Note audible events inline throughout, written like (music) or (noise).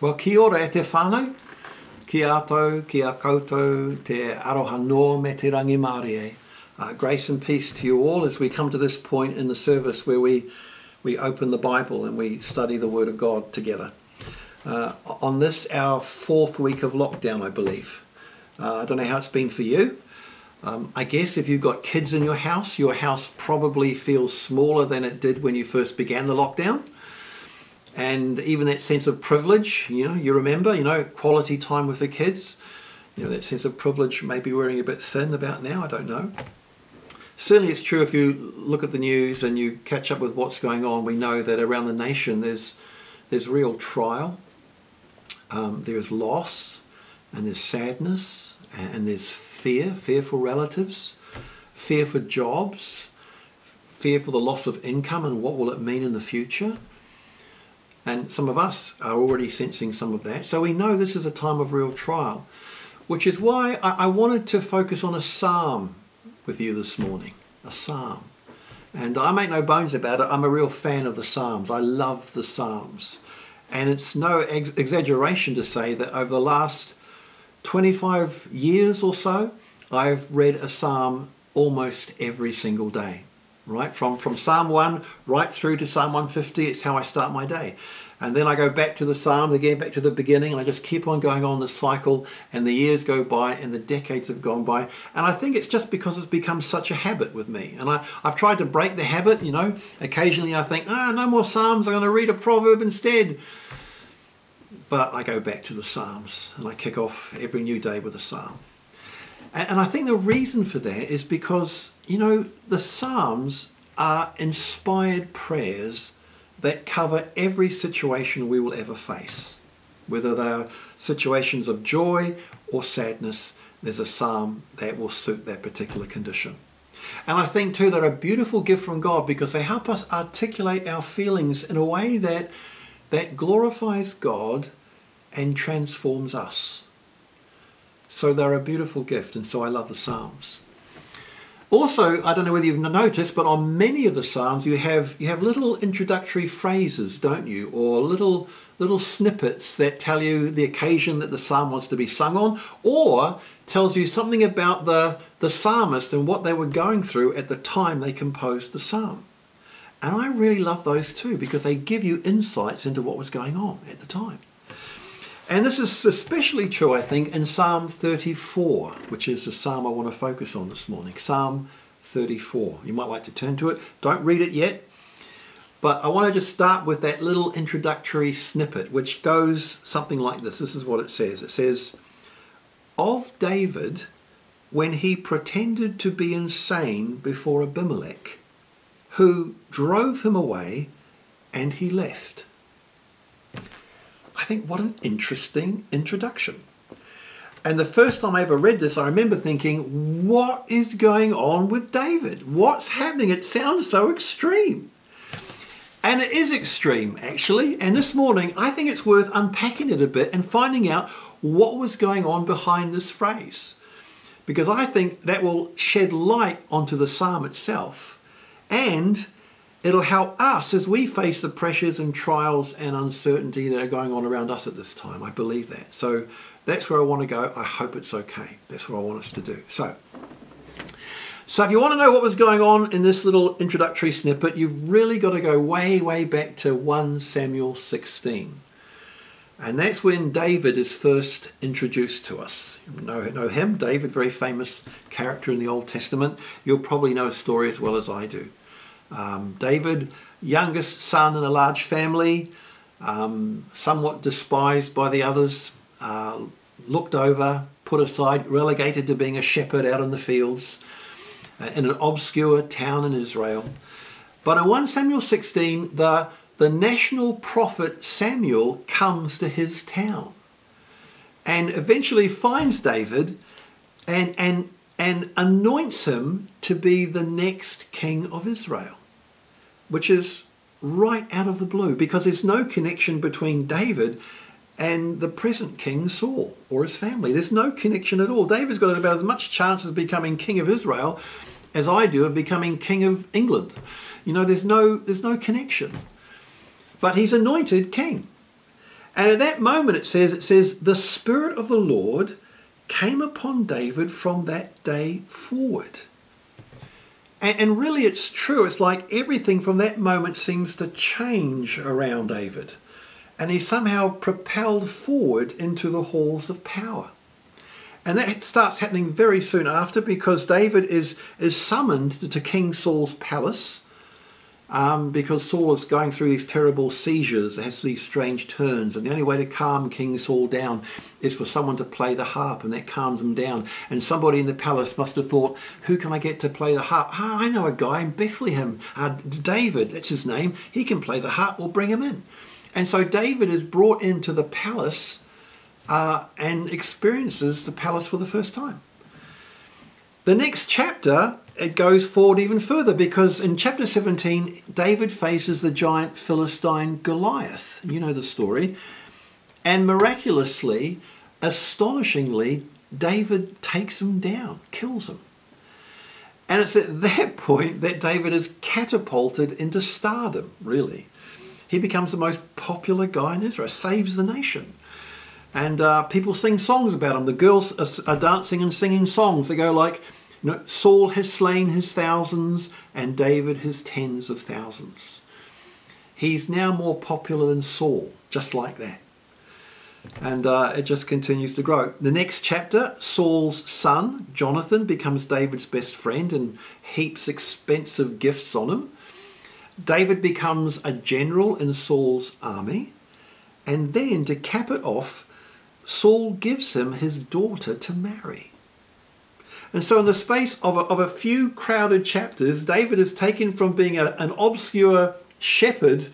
Well, kia ora e te whānau, Kia ātou, ki a koutou, te aroha noa me te rangi. Uh, grace and peace to you all as we come to this point in the service where we, we open the Bible and we study the Word of God together. Uh, on this, our fourth week of lockdown, I believe. Uh, I don't know how it's been for you. Um, I guess if you've got kids in your house, your house probably feels smaller than it did when you first began the lockdown and even that sense of privilege you know you remember you know quality time with the kids. You know that sense of privilege maybe wearing a bit thin about now i don't know. Certainly it's true if you look at the news and you catch up with what's going on we know that around the nation there's there's real trial. Um, there's loss and there's sadness and there's fear fear for relatives fear for jobs fear for the loss of income and what will it mean in the future and some of us are already sensing some of that. So we know this is a time of real trial, which is why I, wanted to focus on a psalm with you this morning. A psalm. And I make no bones about it, I'm a real fan of the Psalms. I love the Psalms. And it's no ex- exaggeration to say that over the last 25 years or so, I've read a Psalm almost every single day right? From, from Psalm 1 right through to Psalm 150, it's how I start my day. And then I go back to the Psalm, again back to the beginning, and I just keep on going on the cycle, and the years go by, and the decades have gone by. And I think it's just because it's become such a habit with me. And I, I've tried to break the habit, you know. Occasionally I think, ah, no more Psalms, I'm going to read a proverb instead. But I go back to the Psalms, and I kick off every new day with a Psalm. And I think the reason for that is because, you know, the Psalms are inspired prayers that cover every situation we will ever face. Whether they are situations of joy or sadness, there's a psalm that will suit that particular condition. And I think too they're a beautiful gift from God because they help us articulate our feelings in a way that that glorifies God and transforms us. So they're a beautiful gift, and so I love the Psalms. Also, I don't know whether you've noticed, but on many of the Psalms you have you have little introductory phrases, don't you, or little little snippets that tell you the occasion that the psalm wants to be sung on, or tells you something about the, the psalmist and what they were going through at the time they composed the psalm. And I really love those too because they give you insights into what was going on at the time. And this is especially true, I think, in Psalm 34, which is the psalm I want to focus on this morning. Psalm 34. You might like to turn to it. Don't read it yet. But I want to just start with that little introductory snippet, which goes something like this. This is what it says it says, Of David, when he pretended to be insane before Abimelech, who drove him away and he left. I think what an interesting introduction. And the first time I ever read this, I remember thinking, what is going on with David? What's happening? It sounds so extreme. And it is extreme, actually. And this morning, I think it's worth unpacking it a bit and finding out what was going on behind this phrase. Because I think that will shed light onto the psalm itself and It'll help us as we face the pressures and trials and uncertainty that are going on around us at this time. I believe that. So that's where I want to go. I hope it's okay. That's what I want us to do. So, so if you want to know what was going on in this little introductory snippet, you've really got to go way, way back to 1 Samuel 16. And that's when David is first introduced to us. You know, know him, David, very famous character in the Old Testament. You'll probably know his story as well as I do. Um, David, youngest son in a large family, um, somewhat despised by the others, uh, looked over, put aside, relegated to being a shepherd out in the fields uh, in an obscure town in Israel. But in 1 Samuel 16, the, the national prophet Samuel comes to his town and eventually finds David and, and, and anoints him to be the next king of Israel which is right out of the blue because there's no connection between David and the present king Saul or his family. There's no connection at all. David's got about as much chance of becoming king of Israel as I do of becoming king of England. You know, there's no there's no connection. But he's anointed king. And at that moment, it says, it says, the Spirit of the Lord came upon David from that day forward. And, and really, it's true. It's like everything from that moment seems to change around David. And he's somehow propelled forward into the halls of power. And that starts happening very soon after because David is, is summoned to King Saul's palace um, because Saul is going through these terrible seizures, has these strange turns, and the only way to calm King Saul down is for someone to play the harp, and that calms him down. And somebody in the palace must have thought, "Who can I get to play the harp? Ah, I know a guy in Bethlehem, uh, David. That's his name. He can play the harp. We'll bring him in." And so David is brought into the palace uh, and experiences the palace for the first time. The next chapter it goes forward even further because in chapter 17, David faces the giant Philistine Goliath. You know the story. And miraculously, astonishingly, David takes him down, kills him. And it's at that (laughs) point that David is catapulted into stardom, really. He becomes the most popular guy in Israel, saves the nation. And uh, people sing songs about him. The girls are, are dancing and singing songs. They go like, no, Saul has slain his thousands and David his tens of thousands. He's now more popular than Saul, just like that. And uh, it just continues to grow. The next chapter, Saul's son, Jonathan, becomes David's best friend and heaps expensive gifts on him. David becomes a general in Saul's army. And then, to cap it off, Saul gives him his daughter to marry. And so, in the space of a, of a few crowded chapters, David is taken from being a, an obscure shepherd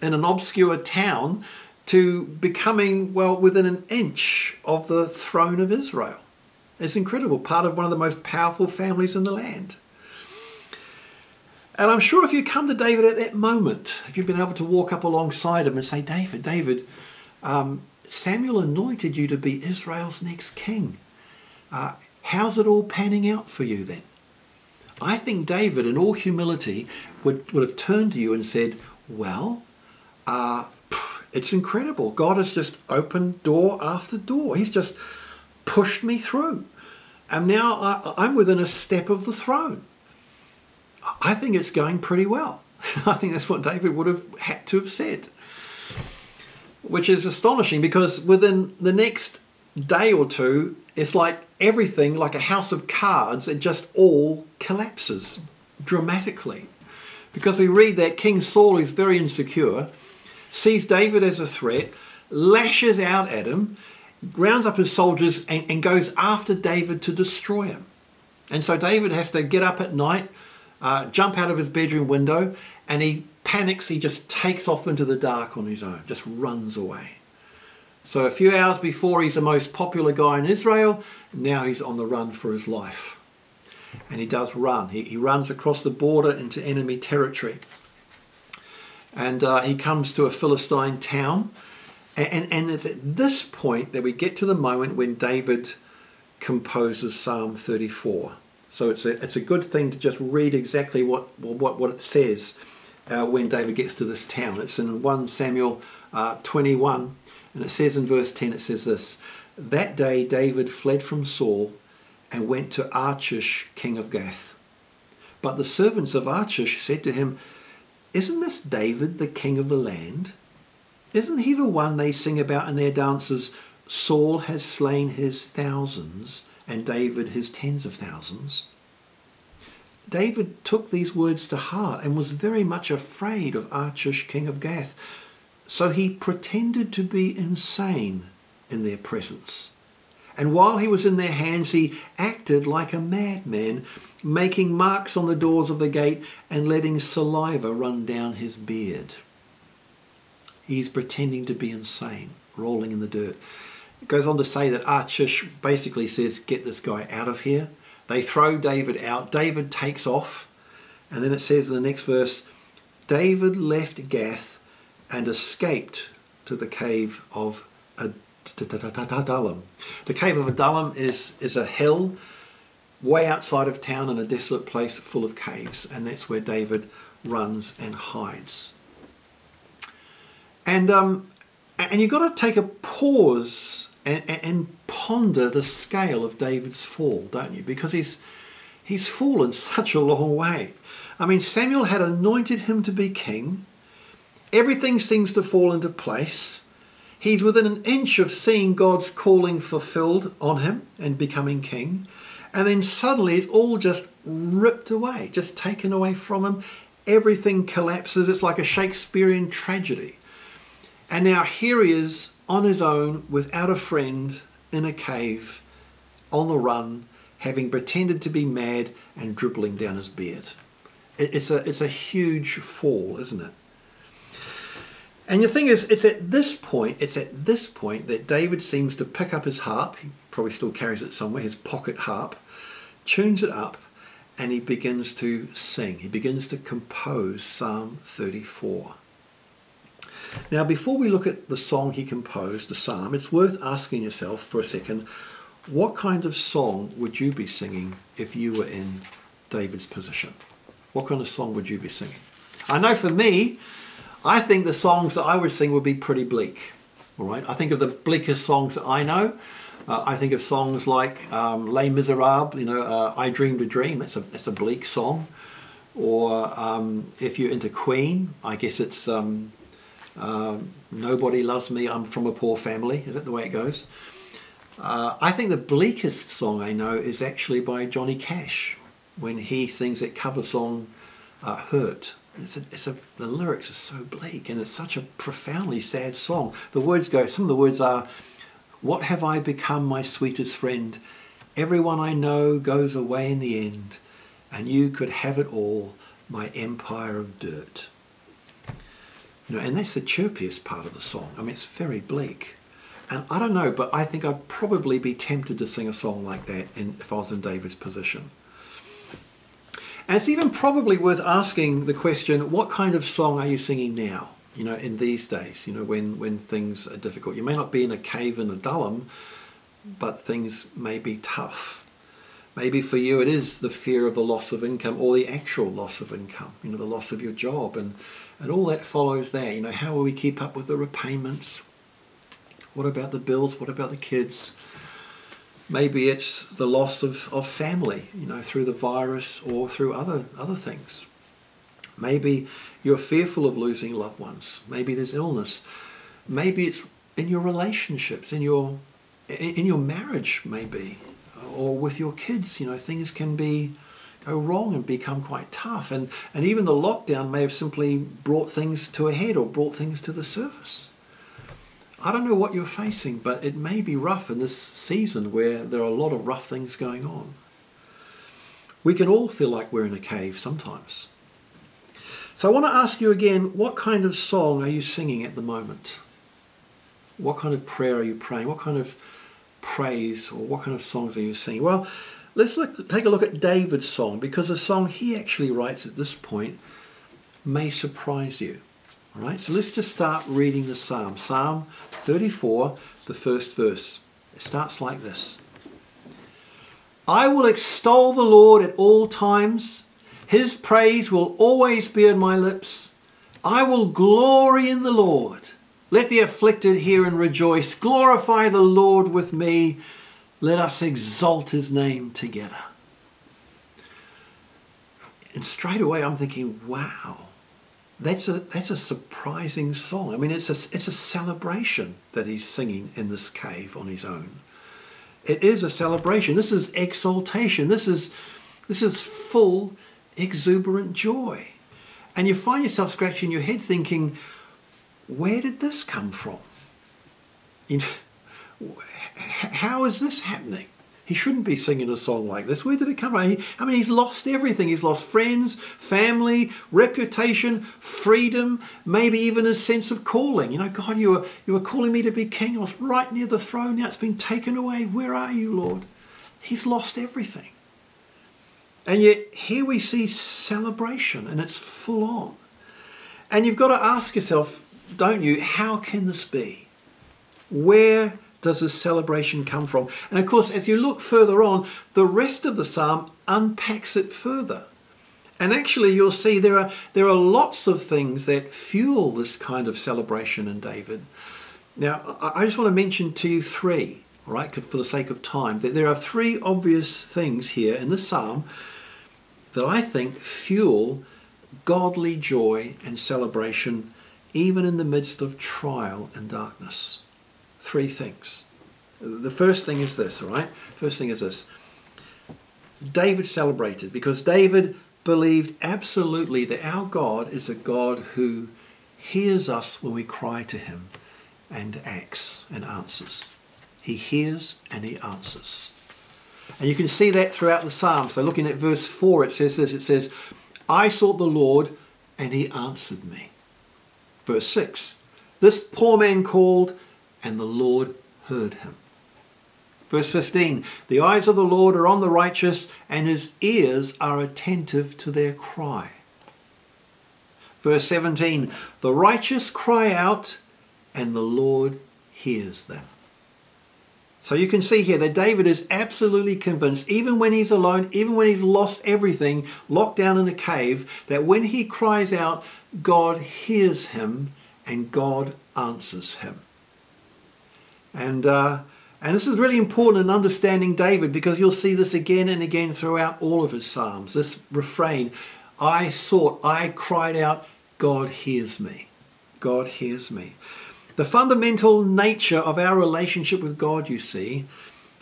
in an obscure town to becoming, well, within an inch of the throne of Israel. It's incredible, part of one of the most powerful families in the land. And I'm sure if you come to David at that moment, if you've been able to walk up alongside him and say, David, David, um, Samuel anointed you to be Israel's next king. Uh, How's it all panning out for you then? I think David, in all humility, would, would have turned to you and said, Well, uh, it's incredible. God has just opened door after door. He's just pushed me through. And now I, I'm within a step of the throne. I think it's going pretty well. (laughs) I think that's what David would have had to have said. Which is astonishing because within the next day or two, it's like everything, like a house of cards, it just all collapses dramatically. Because we read that King Saul is very insecure, sees David as a threat, lashes out at him, rounds up his soldiers, and, and goes after David to destroy him. And so David has to get up at night, uh, jump out of his bedroom window, and he panics. He just takes off into the dark on his own, just runs away. So a few hours before he's the most popular guy in Israel, now he's on the run for his life. And he does run. He, he runs across the border into enemy territory. And uh, he comes to a Philistine town. And, and, and it's at this point that we get to the moment when David composes Psalm 34. So it's a, it's a good thing to just read exactly what, what, what it says uh, when David gets to this town. It's in 1 Samuel uh, 21 and it says in verse 10, it says this That day David fled from Saul and went to Achish, king of Gath. But the servants of Achish said to him, Isn't this David, the king of the land? Isn't he the one they sing about in their dances? Saul has slain his thousands and David his tens of thousands. David took these words to heart and was very much afraid of Achish, king of Gath. So he pretended to be insane in their presence. And while he was in their hands, he acted like a madman, making marks on the doors of the gate and letting saliva run down his beard. He's pretending to be insane, rolling in the dirt. It goes on to say that Achish basically says, Get this guy out of here. They throw David out. David takes off. And then it says in the next verse David left Gath and escaped to the cave of Adullam. The cave of Adullam is, is a hill way outside of town in a desolate place full of caves, and that's where David runs and hides. And um, And you've got to take a pause and, and ponder the scale of David's fall, don't you? Because he's, he's fallen (laughs) such a long way. I mean, Samuel had anointed him to be king. Everything seems to fall into place. He's within an inch of seeing God's calling fulfilled on him and becoming king. And then suddenly it's all just ripped away, just taken away from him. Everything collapses. It's like a Shakespearean tragedy. And now here he is on his own, without a friend, in a cave, on the run, having pretended to be mad and dribbling down his beard. It's a, it's a huge fall, isn't it? And the thing is, it's at this point, it's at this point that David seems to pick up his harp. He probably still carries it somewhere, his pocket harp, tunes it up, and he begins to sing. He begins to compose Psalm 34. Now, before we look at the song he composed, the psalm, it's worth asking yourself for a second what kind of song would you be singing if you were in David's position? What kind of song would you be singing? I know for me, I think the songs that I would sing would be pretty bleak. All right, I think of the bleakest songs that I know. Uh, I think of songs like um, Les Miserables, you know, uh, I Dreamed a Dream, that's a, that's a bleak song. Or um, if you're into Queen, I guess it's um, uh, Nobody Loves Me, I'm From a Poor Family. Is that the way it goes? Uh, I think the bleakest song I know is actually by Johnny Cash when he sings that cover song uh, Hurt. It's a, it's a, the lyrics are so bleak and it's such a profoundly sad song. The words go, some of the words are, What have I become, my sweetest friend? Everyone I know goes away in the end, and you could have it all, my empire of dirt. You know, and that's the chirpiest part of the song. I mean, it's very bleak. And I don't know, but I think I'd probably be tempted to sing a song like that in, if I was in David's position. And it's even probably worth asking the question, what kind of song are you singing now? You know, in these days, you know, when, when things are difficult. You may not be in a cave in Adullam, but things may be tough. Maybe for you it is the fear of the loss of income or the actual loss of income, you know, the loss of your job and and all that follows there. You know, how will we keep up with the repayments? What about the bills? What about the kids? Maybe it's the loss of, of family, you know, through the virus or through other other things. Maybe you're fearful of losing loved ones. Maybe there's illness. Maybe it's in your relationships, in your in your marriage, maybe, or with your kids. You know, things can be go wrong and become quite tough. And, and even the lockdown may have simply brought things to a head or brought things to the surface. I don't know what you're facing, but it may be rough in this season where there are a lot of rough things going on. We can all feel like we're in a cave sometimes. So I want to ask you again what kind of song are you singing at the moment? What kind of prayer are you praying? What kind of praise or what kind of songs are you singing? Well, Let's look, take a look at David's song because the song he actually writes at this point may surprise you. All right, so let's just start reading the psalm. Psalm 34, the first verse. It starts like this I will extol the Lord at all times, his praise will always be on my lips. I will glory in the Lord. Let the afflicted hear and rejoice. Glorify the Lord with me. Let us exalt his name together. And straight away I'm thinking, wow, that's a that's a surprising song. I mean, it's a it's a celebration that he's singing in this cave on his own. It is a celebration. This is exaltation. This is this is full exuberant joy. And you find yourself scratching your head thinking, where did this come from? You know, how is this happening? He shouldn't be singing a song like this. Where did it come from? I mean, he's lost everything. He's lost friends, family, reputation, freedom, maybe even a sense of calling. You know, God, you were, you were calling me to be king. I was right near the throne. Now it's been taken away. Where are you, Lord? He's lost everything. And yet here we see celebration and it's full on. And you've got to ask yourself, don't you, how can this be? Where does this celebration come from? And of course, as you look further on, the rest of the psalm unpacks it further. And actually, you'll see there are, there are lots of things that fuel this kind of celebration in David. Now, I just want to mention to you three, all right, for the sake of time, that there are three obvious things here in the psalm that I think fuel godly joy and celebration even in the midst of trial and darkness. Three things. The first thing is this, all right? First thing is this. David celebrated because David believed absolutely that our God is a God who hears us when we cry to him and acts and answers. He hears and he answers. And you can see that throughout the Psalms. So looking at verse 4, it says this it says, I sought the Lord and he answered me. Verse 6, this poor man called and the Lord heard him. Verse 15, the eyes of the Lord are on the righteous and his ears are attentive to their cry. Verse 17, the righteous cry out and the Lord hears them. So you can see here that David is absolutely convinced, even when he's alone, even when he's lost everything, locked down in a cave, that when he cries out, God hears him and God answers him. And, uh, and this is really important in understanding David because you'll see this again and again throughout all of his Psalms. This refrain I sought, I cried out, God hears me. God hears me. The fundamental nature of our relationship with God, you see,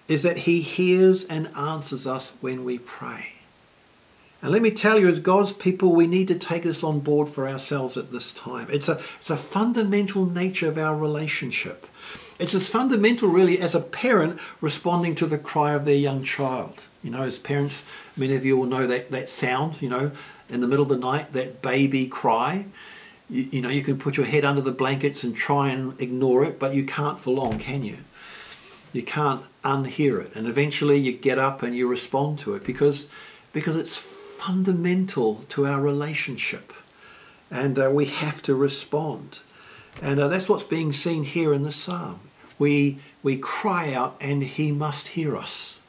is that He hears and answers us when we pray. And let me tell you, as God's people, we need to take this on board for ourselves at this time. It's a, it's a fundamental nature of our relationship. It's as fundamental, really, as a parent responding to the cry of their young child. You know, as parents, many of you will know that, that sound, you know, in the middle of the night, that baby cry you, you know, you can put your head under the blankets and try and ignore it, but you can't for long, can you? You can't unhear it. And eventually you get up and you respond to it because, because it's fundamental to our relationship. And uh, we have to respond. And uh, that's what's being seen here in the psalm. We, we cry out and he must hear us.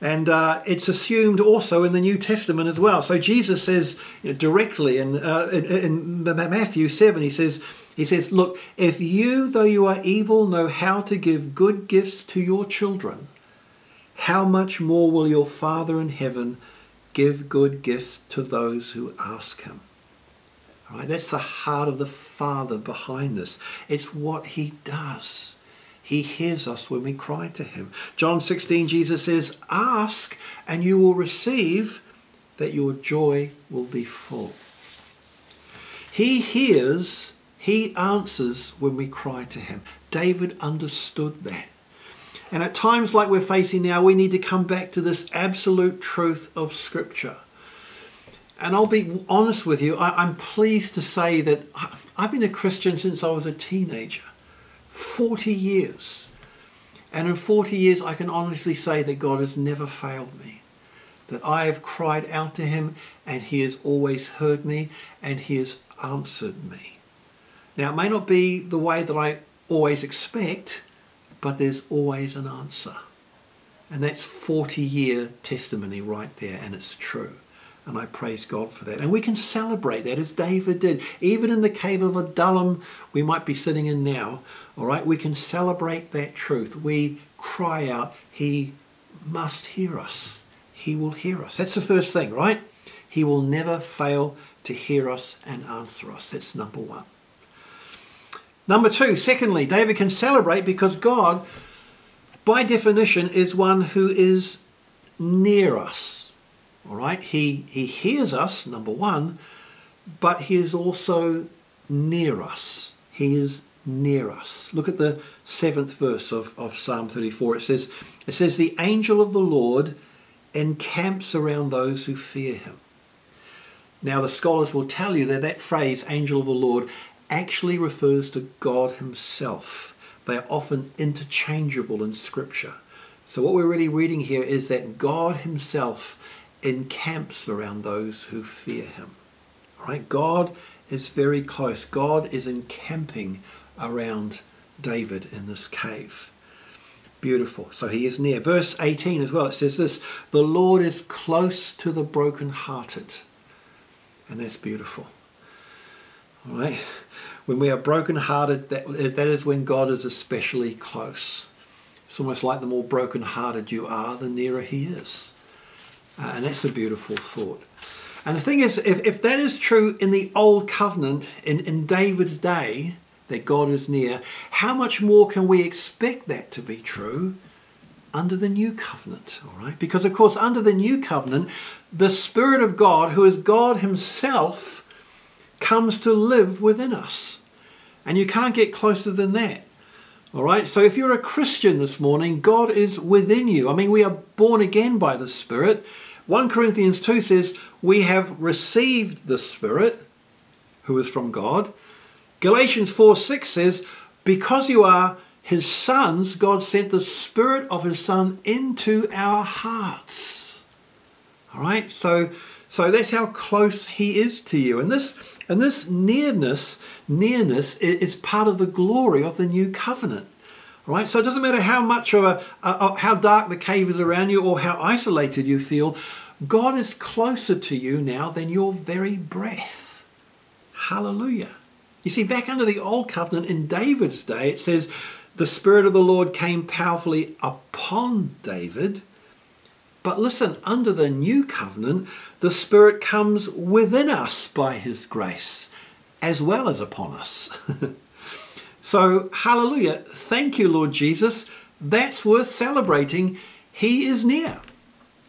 And uh, it's assumed also in the New Testament as well. So Jesus says you know, directly in, uh, in, in, Matthew 7, he says, he says, Look, if you, though you are evil, know how to give good gifts to your children, how much more will your Father in heaven give good gifts to those who ask him? Right, that's the heart of the Father behind this. It's what he does. He hears us when we cry to him. John 16, Jesus says, Ask and you will receive, that your joy will be full. He hears, he answers when we cry to him. David understood that. And at times like we're facing now, we need to come back to this absolute truth of Scripture. And I'll be honest with you, I, am pleased to say that I've been a Christian since I was a teenager. 40 years. And in 40 years, I can honestly say that God has never failed me. That I have cried out to him and he has always heard me and he has answered me. Now, it may not be the way that I always expect, but there's always an answer. And that's 40 year testimony right there, and it's true. And I praise God for that. And we can celebrate that as David did. Even in the cave of Adullam we might be sitting in now, all right, we can celebrate that truth. We cry out, He must hear us. He will hear us. That's the first thing, right? He will never fail to hear us and answer us. That's number one. Number two, secondly, David can celebrate because God, by definition, is one who is near us. All right, he, he hears us, number one, but he is also near us. He is near us. Look at the seventh verse of, of Psalm 34. It says, it says, The angel of the Lord encamps around those who fear him. Now, the scholars will tell you that that phrase, angel of the Lord, actually refers to God himself. They are often interchangeable in Scripture. So, what we're really reading here is that God himself encamps around those who fear him. Right? God is very close. God is encamping around David in this cave. Beautiful. So he is near. Verse 18 as well, it says this The Lord is close to the brokenhearted. And that's beautiful. All right? When we are brokenhearted, that, that is when God is especially close. It's almost like the more brokenhearted you are, the nearer He is. Uh, and that's a beautiful thought. And the thing is, if, if that is true in the Old Covenant, in, in David's day, that God is near, how much more can we expect that to be true under the New Covenant? All right? Because, of course, under the New Covenant, the Spirit of God, who is God Himself, comes to live within us. And you can't get closer than that. All right, so if you're a Christian this morning, God is within you. I mean, we are born again by the Spirit. 1 Corinthians 2 says, We have received the Spirit, who is from God. Galatians 4 6 says, Because you are his sons, God sent the Spirit of his Son into our hearts. All right, so so that's how close he is to you. And this and this nearness, nearness is part of the glory of the new covenant. Right? So it doesn't matter how much of a, a, how dark the cave is around you or how isolated you feel, God is closer to you now than your very breath. Hallelujah. You see, back under the old covenant in David's day, it says, the Spirit of the Lord came powerfully upon David. But listen, under the new covenant, the Spirit comes within us by His grace as well as upon us. (laughs) So, hallelujah. Thank you, Lord Jesus. That's worth celebrating. He is near.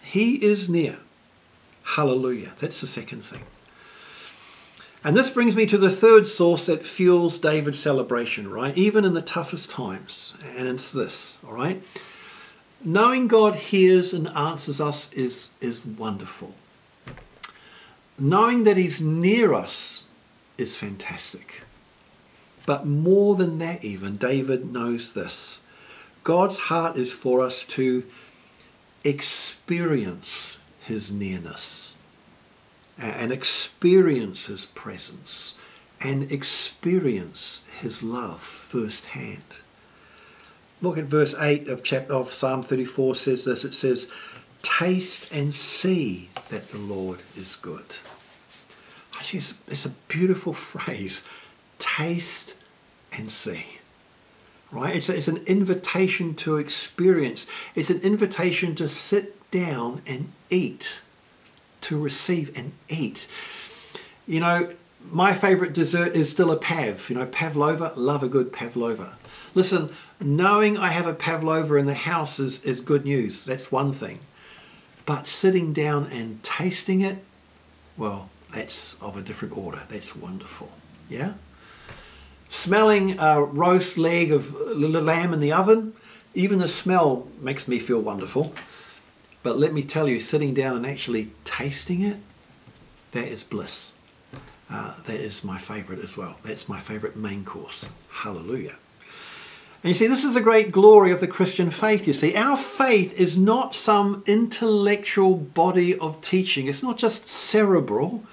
He is near. Hallelujah. That's the second thing. And this brings me to the third source that fuels David's celebration, right? Even in the toughest times. And it's this, all right? Knowing God hears and answers us is, is wonderful. Knowing that He's near us is fantastic. But more than that, even, David knows this God's heart is for us to experience his nearness and experience his presence and experience his love firsthand. Look at verse 8 of chapter of Psalm 34 says this it says taste and see that the Lord is good. It's, it's a beautiful (laughs) phrase taste and see. Right? It's, it's an invitation to experience. It's an invitation to sit down and eat, to receive and eat. You know, my favorite dessert is still a pav. You know, pavlova, love a good pavlova. Listen, knowing I have a pavlova in the house is, is good news. That's one thing. But sitting down and tasting it, well, that's of a different order. That's wonderful. Yeah? Smelling a roast leg of lamb in the oven, even the smell makes me feel wonderful. But let me tell you, sitting down and actually tasting it, that is bliss. Uh, that is my favorite as well. That's my favorite main course. Hallelujah. And you see, this is the great glory of the Christian faith. You see, our faith is not some intellectual body of teaching, it's not just cerebral,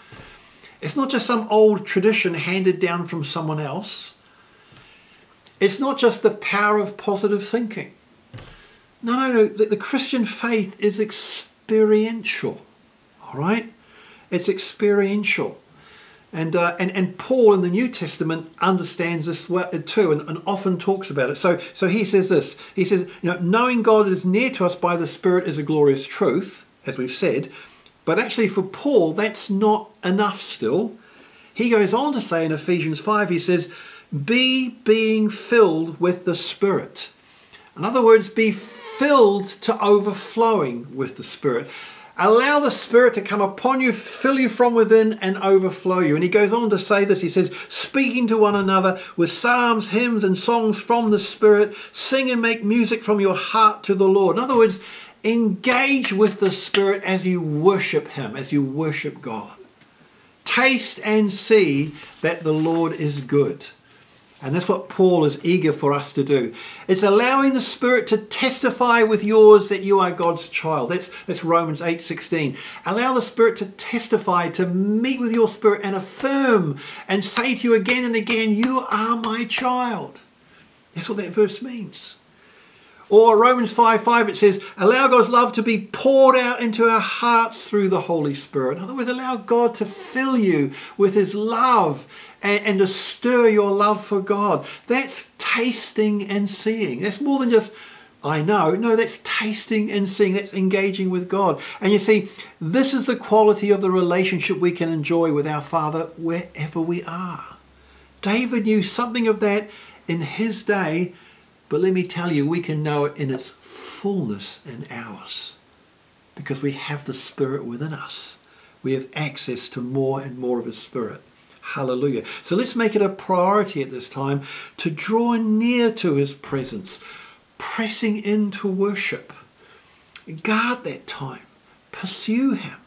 it's not just some old tradition handed down from someone else. It's not just the power of positive thinking. No, no, no. The, the Christian faith is experiential. All right? It's experiential. And, uh, and, and Paul in the New Testament understands this too and, and often talks about it. So, so he says this He says, you know, knowing God is near to us by the Spirit is a glorious truth, as we've said. But actually, for Paul, that's not enough still. He goes on to say in Ephesians 5, he says, Be being filled with the Spirit. In other words, be filled to overflowing with the Spirit. Allow the Spirit to come upon you, fill you from within, and overflow you. And he goes on to say this he says, Speaking to one another with psalms, hymns, and songs from the Spirit, sing and make music from your heart to the Lord. In other words, Engage with the Spirit as you worship Him, as you worship God. Taste and see that the Lord is good. And that's what Paul is eager for us to do. It's allowing the Spirit to testify with yours that you are God's child. That's, that's Romans 8 16. Allow the Spirit to testify, to meet with your spirit and affirm and say to you again and again, You are my child. That's what that verse means. Or Romans 5 5, it says, allow God's love to be poured out into our hearts through the Holy Spirit. In other words, allow God to fill you with His love and, and to stir your love for God. That's tasting and seeing. That's more than just, I know. No, that's tasting and seeing. That's engaging with God. And you see, this is the quality of the relationship we can enjoy with our Father wherever we are. David knew something of that in his day but let me tell you, we can know it in its fullness in ours because we have the Spirit within us. We have access to more and more of His Spirit. Hallelujah. So let's make it a priority at this time to draw near to His presence, pressing into worship. Guard that time. Pursue Him.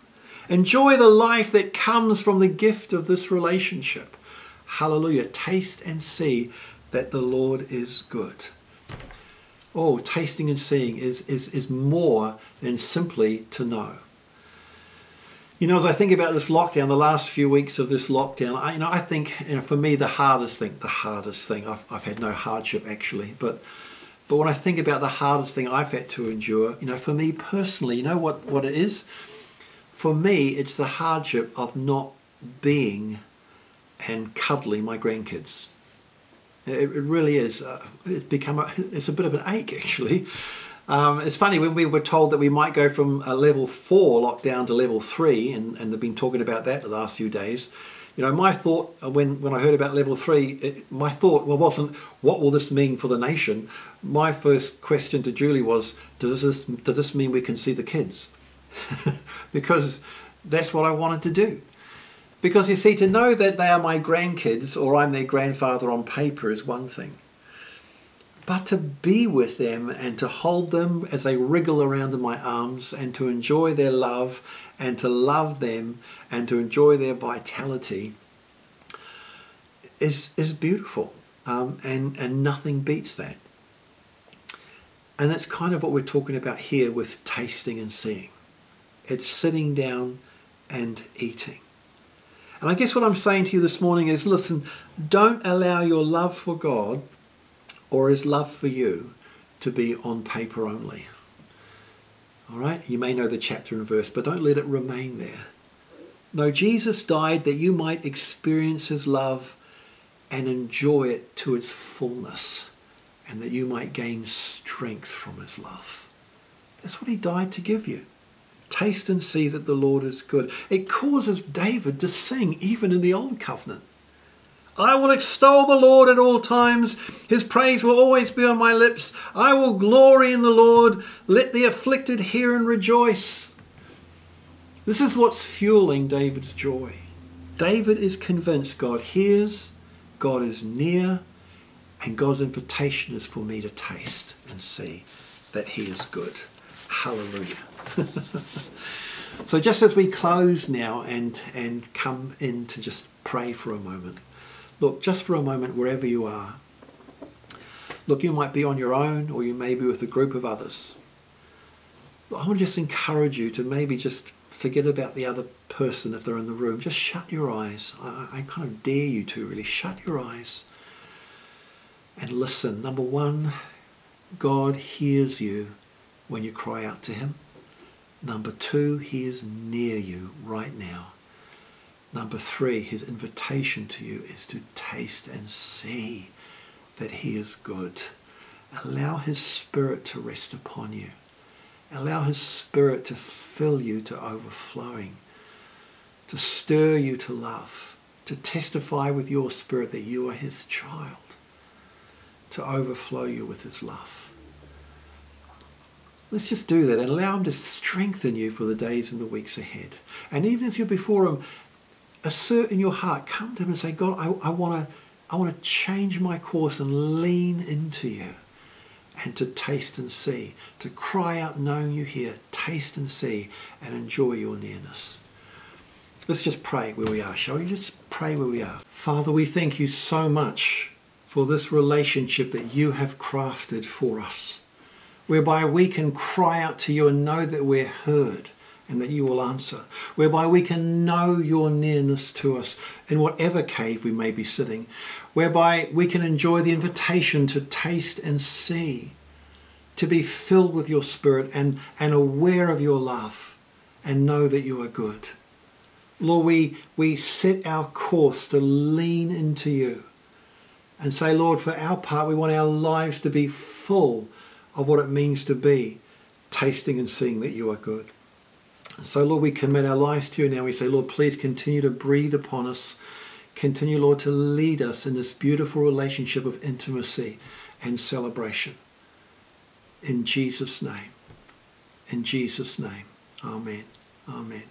Enjoy the life that comes from the gift of this relationship. Hallelujah. Taste and see that the Lord is good oh, tasting and seeing is, is, is more than simply to know. You know, as I think about this lockdown, the last few weeks of this lockdown, I, you know, I think, you know, for me, the hardest thing, the hardest thing, I've, I've had no hardship actually, but, but when I think about the hardest thing I've had to endure, you know, for me personally, you know what, what it is? For me, it's the hardship of not being and cuddling my grandkids. It, it really is. Uh, it's become a, it's a bit of an ache (laughs) actually. Um, it's funny when we were told that we might go from a level four lockdown to level three, and, and they've been talking about that the last few days. You know, my thought uh, when, when I heard about level three, it, my thought well wasn't what will this mean for the nation. My first question to Julie was, does this does this mean we can see the kids? (laughs) because that's what I wanted to do. Because you see, to know that they are my grandkids or I'm their grandfather on paper is one thing. But to be with them and to hold them as they wriggle around in my arms and to enjoy their love and to love them and to enjoy their vitality is, is beautiful. Um, and, and nothing beats that. And that's kind of what we're talking about here with tasting and seeing. It's sitting down and eating. And I guess what I'm saying to you this morning is listen, don't allow your love for God or his love for you to be on paper only. All right? You may know the chapter and verse, but don't let it remain there. No, Jesus died that you might experience his love and enjoy it to its fullness, and that you might gain strength from his love. That's what he died to give you. Taste and see that the Lord is good. It causes David to sing even in the Old Covenant. I will extol the Lord at all times. His praise will always be on my lips. I will glory in the Lord. Let the afflicted hear and rejoice. This is what's fueling David's joy. David is convinced God hears, God is near, and God's invitation is for me to taste and see that He is good. Hallelujah. (laughs) so just as we close now and and come in to just pray for a moment, look just for a moment wherever you are. Look, you might be on your own or you may be with a group of others. I want to just encourage you to maybe just forget about the other person if they're in the room. Just shut your eyes. I, I kind of dare you to really shut your eyes and listen. Number one, God hears you when you cry out to him. Number two, he is near you right now. Number three, his invitation to you is to taste and see that he is good. Allow his spirit to rest upon you. Allow his spirit to fill you to overflowing, to stir you to love, to testify with your spirit that you are his child, to overflow you with his love. Let's just do that and allow Him to strengthen you for the days and the weeks ahead. And even as you're before Him, assert in your heart, come to Him and say, God, I, I want to I want to change my course and lean into you and to taste and see, to cry out knowing you hear, taste and see, and enjoy your nearness. Let's just pray where we are, shall we? Just pray where we are. Father, we thank you so much for this relationship that you have crafted for us whereby we can cry out to you and know that we're heard and that you will answer, whereby we can know your nearness to us in whatever cave we may be sitting, whereby we can enjoy the invitation to taste and see to be filled with your spirit and, and aware of your love and know that you are good. Lord, we, we set our course to lean into you and say, Lord, for our part, we want our lives to be full of what it means to be tasting and seeing that you are good. So, Lord, we commit our lives to you now. We say, Lord, please continue to breathe upon us. Continue, Lord, to lead us in this beautiful relationship of intimacy and celebration. In Jesus' name. In Jesus' name. Amen. Amen.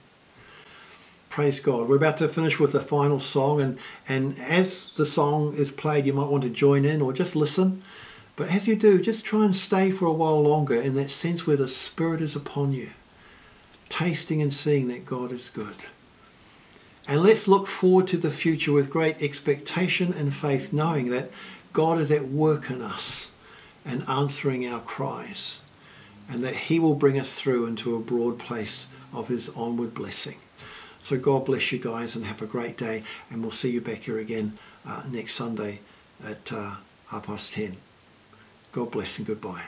Praise God. We're about to finish with the final song, and, and as the song is played, you might want to join in or just listen. But as you do, just try and stay for a while longer in that sense where the Spirit is upon you, tasting and seeing that God is good. And let's look forward to the future with great expectation and faith, knowing that God is at work in us and answering our cries, and that He will bring us through into a broad place of His onward blessing. So God bless you guys and have a great day, and we'll see you back here again uh, next Sunday at uh, half past ten. God bless and goodbye.